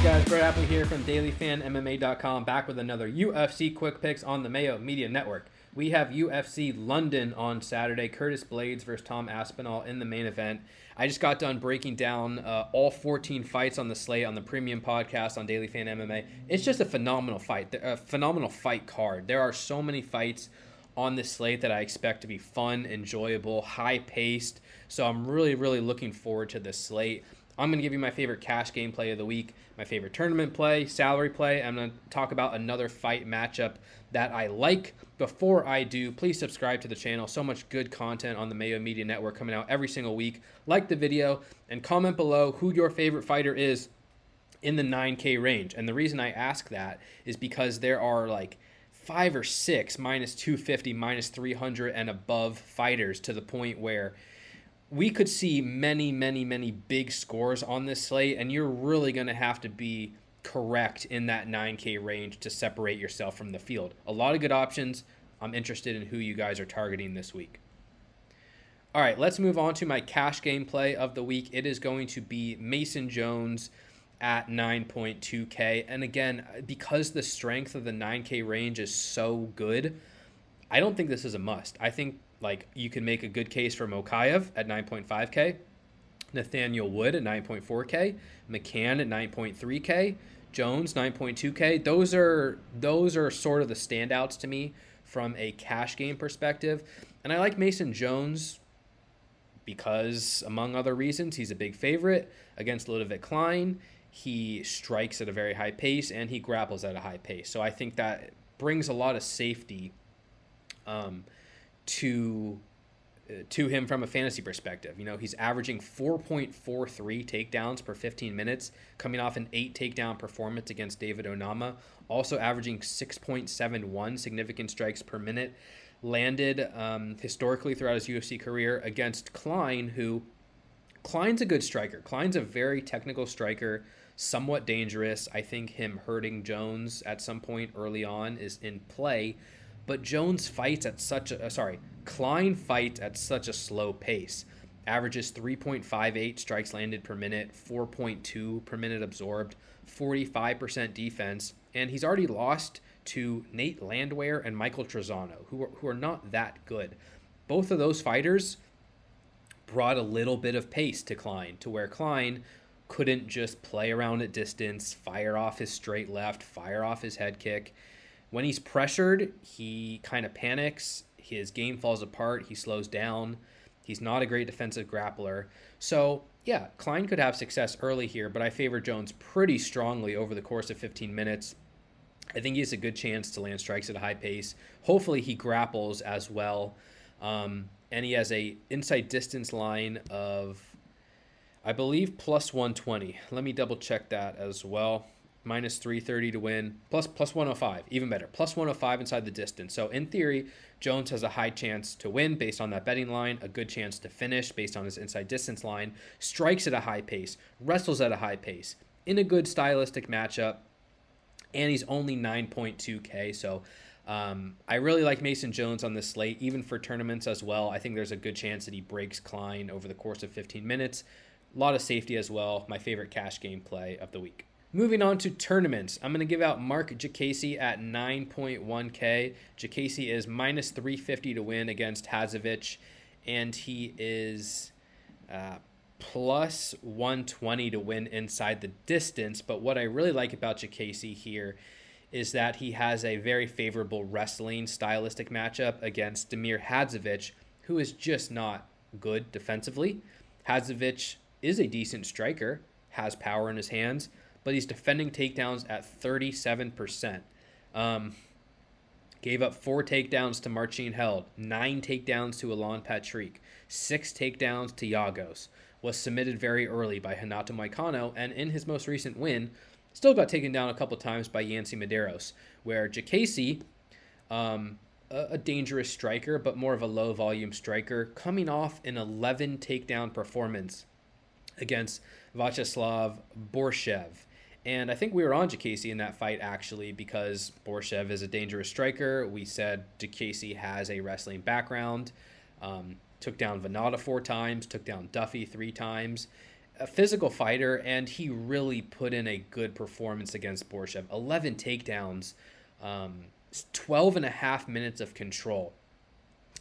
up, guys? Brett Appley here from DailyFanMMA.com, back with another UFC Quick Picks on the Mayo Media Network. We have UFC London on Saturday. Curtis Blaydes versus Tom Aspinall in the main event. I just got done breaking down uh, all 14 fights on the slate on the premium podcast on Daily Fan MMA. It's just a phenomenal fight, a phenomenal fight card. There are so many fights on this slate that I expect to be fun, enjoyable, high paced. So I'm really, really looking forward to this slate. I'm going to give you my favorite cash game play of the week, my favorite tournament play, salary play. I'm going to talk about another fight matchup that I like. Before I do, please subscribe to the channel. So much good content on the Mayo Media Network coming out every single week. Like the video and comment below who your favorite fighter is in the 9K range. And the reason I ask that is because there are like five or six minus 250, minus 300, and above fighters to the point where we could see many, many, many big scores on this slate, and you're really going to have to be correct in that 9K range to separate yourself from the field. A lot of good options. I'm interested in who you guys are targeting this week. All right, let's move on to my cash game play of the week. It is going to be Mason Jones at 9.2K. And again, because the strength of the 9K range is so good, I don't think this is a must. I think like you can make a good case for Mokaev at 9.5K, Nathaniel Wood at 9.4K, McCann at 9.3K, Jones 9.2K. Those are those are sort of the standouts to me from a cash game perspective. And I like Mason Jones because among other reasons, he's a big favorite against Ludovic Klein. He strikes at a very high pace and he grapples at a high pace. So I think that brings a lot of safety um, to uh, to him from a fantasy perspective. You know, he's averaging 4.43 takedowns per 15 minutes, coming off an eight takedown performance against David Onama, also averaging 6.71 significant strikes per minute. Landed um, historically throughout his UFC career against Klein, who Klein's a good striker. Klein's a very technical striker, somewhat dangerous. I think him hurting Jones at some point early on is in play but Jones fights at such a uh, sorry, Klein fights at such a slow pace. Averages 3.58 strikes landed per minute, 4.2 per minute absorbed, 45% defense, and he's already lost to Nate Landwehr and Michael Trizano, who are, who are not that good. Both of those fighters brought a little bit of pace to Klein, to where Klein couldn't just play around at distance, fire off his straight left, fire off his head kick. When he's pressured, he kind of panics. His game falls apart. He slows down. He's not a great defensive grappler. So, yeah, Klein could have success early here, but I favor Jones pretty strongly over the course of 15 minutes. I think he has a good chance to land strikes at a high pace. Hopefully, he grapples as well. Um, and he has a inside distance line of, I believe, plus 120. Let me double check that as well minus 330 to win, plus plus 105, even better, plus 105 inside the distance. So in theory, Jones has a high chance to win based on that betting line, a good chance to finish based on his inside distance line, strikes at a high pace, wrestles at a high pace, in a good stylistic matchup, and he's only 9.2K. So um, I really like Mason Jones on this slate, even for tournaments as well. I think there's a good chance that he breaks Klein over the course of 15 minutes. A lot of safety as well. My favorite cash game play of the week. Moving on to tournaments, I'm going to give out Marc Diakiese at 9.1K. Diakiese is minus 350 to win against Hadzovic, and he is uh, plus 120 to win inside the distance. But what I really like about Diakiese here is that he has a very favorable wrestling stylistic matchup against Damir Hadzovic, who is just not good defensively. Hadzovic is a decent striker, has power in his hands but he's defending takedowns at 37%. Um, gave up four takedowns to Marcin Held, nine takedowns to Alan Patrick, six takedowns to Giagos. Was submitted very early by Renato Moicano, and in his most recent win, still got taken down a couple times by Yancy Medeiros, where Diakiese, um, a, a dangerous striker, but more of a low volume striker, coming off an 11 takedown performance against Vyacheslav Borshchev. And I think we were on Diakiese in that fight actually because Borshchev is a dangerous striker. We said Diakiese has a wrestling background. Um, took down Vannata four times, took down Duffy three times. a physical fighter, and he really put in a good performance against Borshchev. 11 takedowns, um, 12 and a half minutes of control.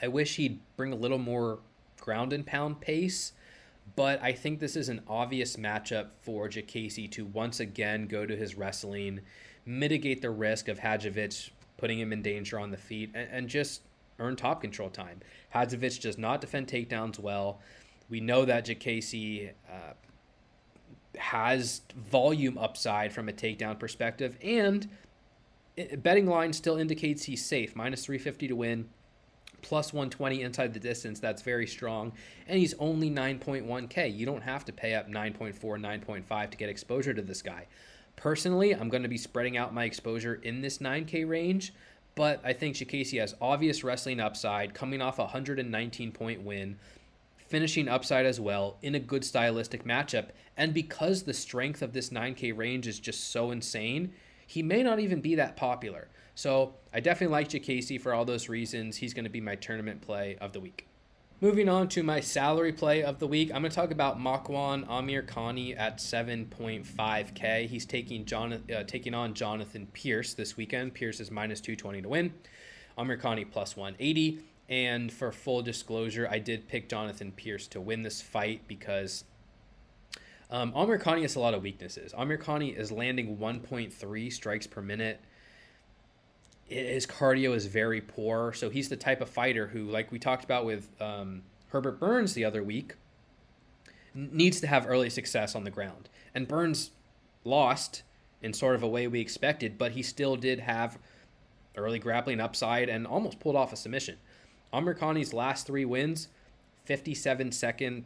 I wish he'd bring a little more ground and pound pace, but I think this is an obvious matchup for Diakiese to once again go to his wrestling, mitigate the risk of Hadzovic putting him in danger on the feet, and, and just earn top control time. Hadzovic does not defend takedowns well. We know that Diakiese uh, has volume upside from a takedown perspective, and betting line still indicates he's safe. Minus 350 to win, plus 120 inside the distance. That's very strong. And he's only 9.1K. You don't have to pay up 9.4, 9.5 to get exposure to this guy. Personally, I'm going to be spreading out my exposure in this 9K range, but I think Diakiese has obvious wrestling upside, coming off a 119 point win finishing upside as well in a good stylistic matchup. And because the strength of this 9K range is just so insane, he may not even be that popular. So I definitely like Diakiese for all those reasons. He's going to be my tournament play of the week. Moving on to my salary play of the week, I'm going to talk about Makwan Amirkhani at 7.5K. He's taking John, uh, taking on Jonathan Pearce this weekend. Pearce is minus 220 to win. Amirkhani plus 180. And for full disclosure, I did pick Jonathan Pearce to win this fight because um, Amirkhani has a lot of weaknesses. Amirkhani is landing 1.3 strikes per minute. His cardio is very poor. So he's the type of fighter who, like we talked about with um, Herbert Burns the other week, needs to have early success on the ground. And Burns lost in sort of a way we expected, but he still did have early grappling upside and almost pulled off a submission. Amirkhani's last three wins 57 second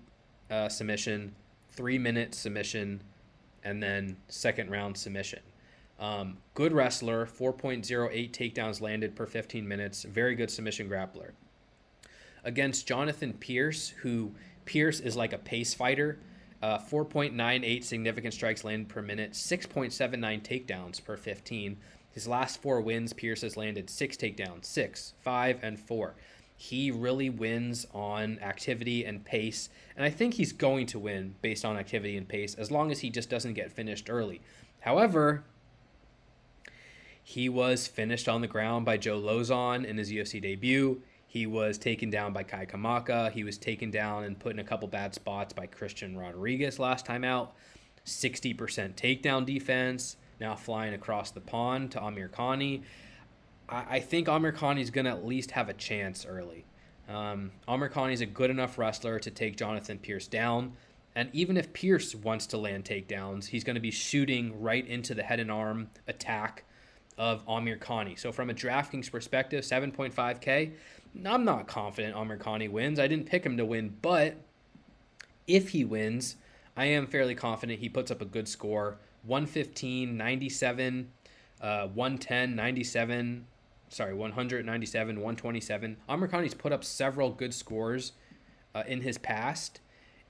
uh, submission, three minute submission, and then second round submission. Um, good wrestler, 4.08 takedowns landed per 15 minutes, very good submission grappler. Against Jonathan Pearce, who Pearce is like a pace fighter, uh, 4.98 significant strikes landed per minute, 6.79 takedowns per 15. His last four wins, Pearce has landed six takedowns, six, five, and four he really wins on activity and pace. And I think he's going to win based on activity and pace as long as he just doesn't get finished early. However, he was finished on the ground by Joe Lauzon in his UFC debut. He was taken down by Kai Kamaka. He was taken down and put in a couple bad spots by Christian Rodriguez last time out. 60% takedown defense, now flying across the pond to Amirkhani. I, I think Amirkhani is going to at least have a chance early. Um, Amirkhani is a good enough wrestler to take Jonathan Pearce down. And even if Pearce wants to land takedowns, he's going to be shooting right into the head and arm attack of Amirkhani. So from a DraftKings perspective, 7.5K, I'm not confident Amirkhani wins. I didn't pick him to win, but if he wins, I am fairly confident he puts up a good score. 115, 97, uh, 110, 97, sorry, 197, 127. Amirkhani's put up several good scores uh, in his past,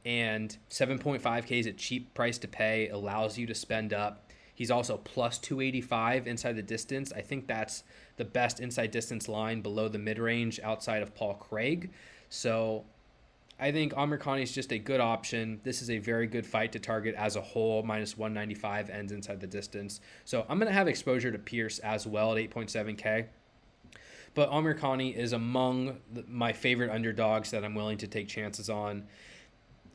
and 7.5K is a cheap price to pay, allows you to spend up. He's also plus 285 inside the distance. I think that's the best inside distance line below the mid range outside of Paul Craig. So I think Amirkhani is just a good option. This is a very good fight to target as a whole. Minus 195 ends inside the distance. So I'm going to have exposure to Pearce as well at 8.7K. But Amirkhani is among my favorite underdogs that I'm willing to take chances on.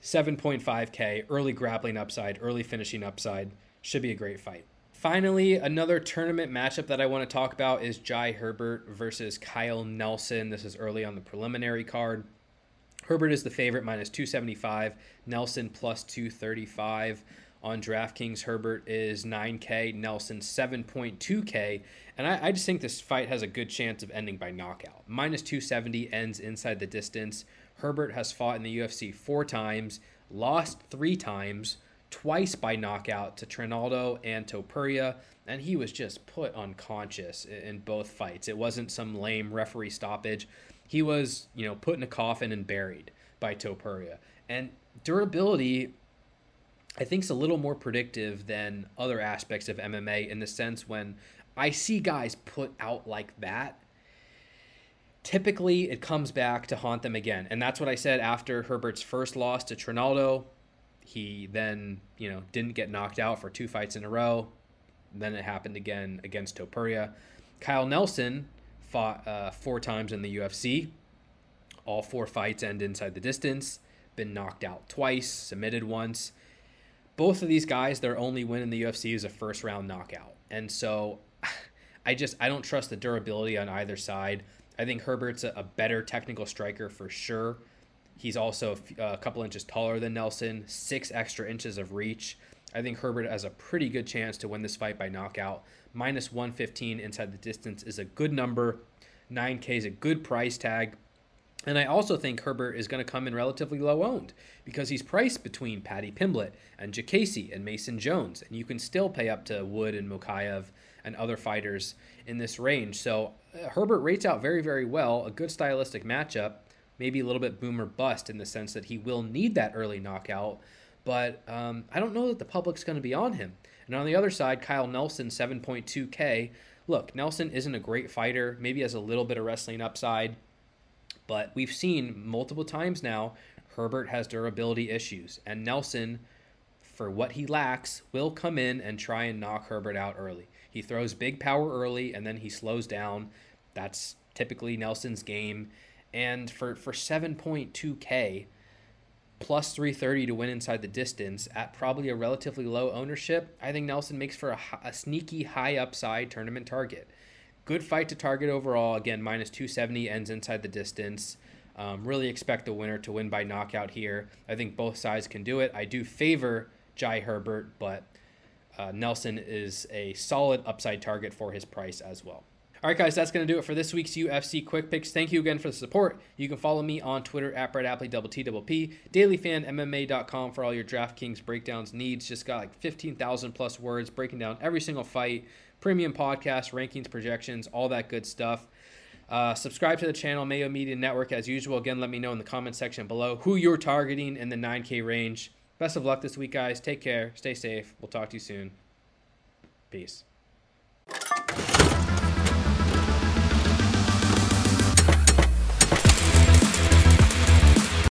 7.5K, early grappling upside, early finishing upside. Should be a great fight. Finally, another tournament matchup that I want to talk about is Jai Herbert versus Kyle Nelson. This is early on the preliminary card. Herbert is the favorite, minus 275. Nelson plus 235 on DraftKings. Herbert is 9K, Nelson 7.2K. And I, I, just think this fight has a good chance of ending by knockout. Minus 270 ends inside the distance. Herbert has fought in the UFC four times, lost three times, twice by knockout to Trinaldo and Topuria, and he was just put unconscious in both fights. It wasn't some lame referee stoppage. He was, you know, put in a coffin and buried by Topuria. And durability I think is a little more predictive than other aspects of MMA in the sense when I see guys put out like that, typically it comes back to haunt them again. And that's what I said after Herbert's first loss to Trinaldo. He then, you know, didn't get knocked out for two fights in a row. Then it happened again against Topuria. Kyle Nelson fought uh, four times in the UFC. All four fights end inside the distance. Been knocked out twice, submitted once. Both of these guys, their only win in the UFC is a first round knockout. And so I just I don't trust the durability on either side. I think Herbert's a, a better technical striker for sure. He's also a couple inches taller than Nelson, six extra inches of reach. I think Herbert has a pretty good chance to win this fight by knockout. Minus 115 inside the distance is a good number. 9K is a good price tag. And I also think Herbert is going to come in relatively low owned because he's priced between Paddy Pimblett and Diakiese and Mason Jones. And you can still pay up to Wood and Mokaev and other fighters in this range. So uh, Herbert rates out very, very well. A good stylistic matchup. Maybe a little bit boomer bust in the sense that he will need that early knockout. But um, I don't know that the public's going to be on him. And on the other side, Kyle Nelson, 7.2K. Look, Nelson isn't a great fighter, maybe has a little bit of wrestling upside but we've seen multiple times now Herbert has durability issues, and Nelson, for what he lacks, will come in and try and knock Herbert out early. He throws big power early and then he slows down. That's typically Nelson's game. And for, for 7.2K, plus 330 to win inside the distance at probably a relatively low ownership, I think Nelson makes for a, a sneaky high upside tournament target. Good fight to target overall. Again, minus 270 ends inside the distance. Um, really expect the winner to win by knockout here. I think both sides can do it. I do favor Jai Herbert, but uh, Nelson is a solid upside target for his price as well. All right, guys, that's going to do it for this week's UFC Quick Picks. Thank you again for the support. You can follow me on Twitter at Brett Appley, double T, double P, dailyfanmma.com for all your DraftKings breakdowns needs. Just got like 15,000 plus words breaking down every single fight, premium podcast, rankings, projections, all that good stuff. Uh, subscribe to the channel, Mayo Media Network, as usual. Again, let me know in the comment section below who you're targeting in the 9K range. Best of luck this week, guys. Take care. Stay safe. We'll talk to you soon. Peace.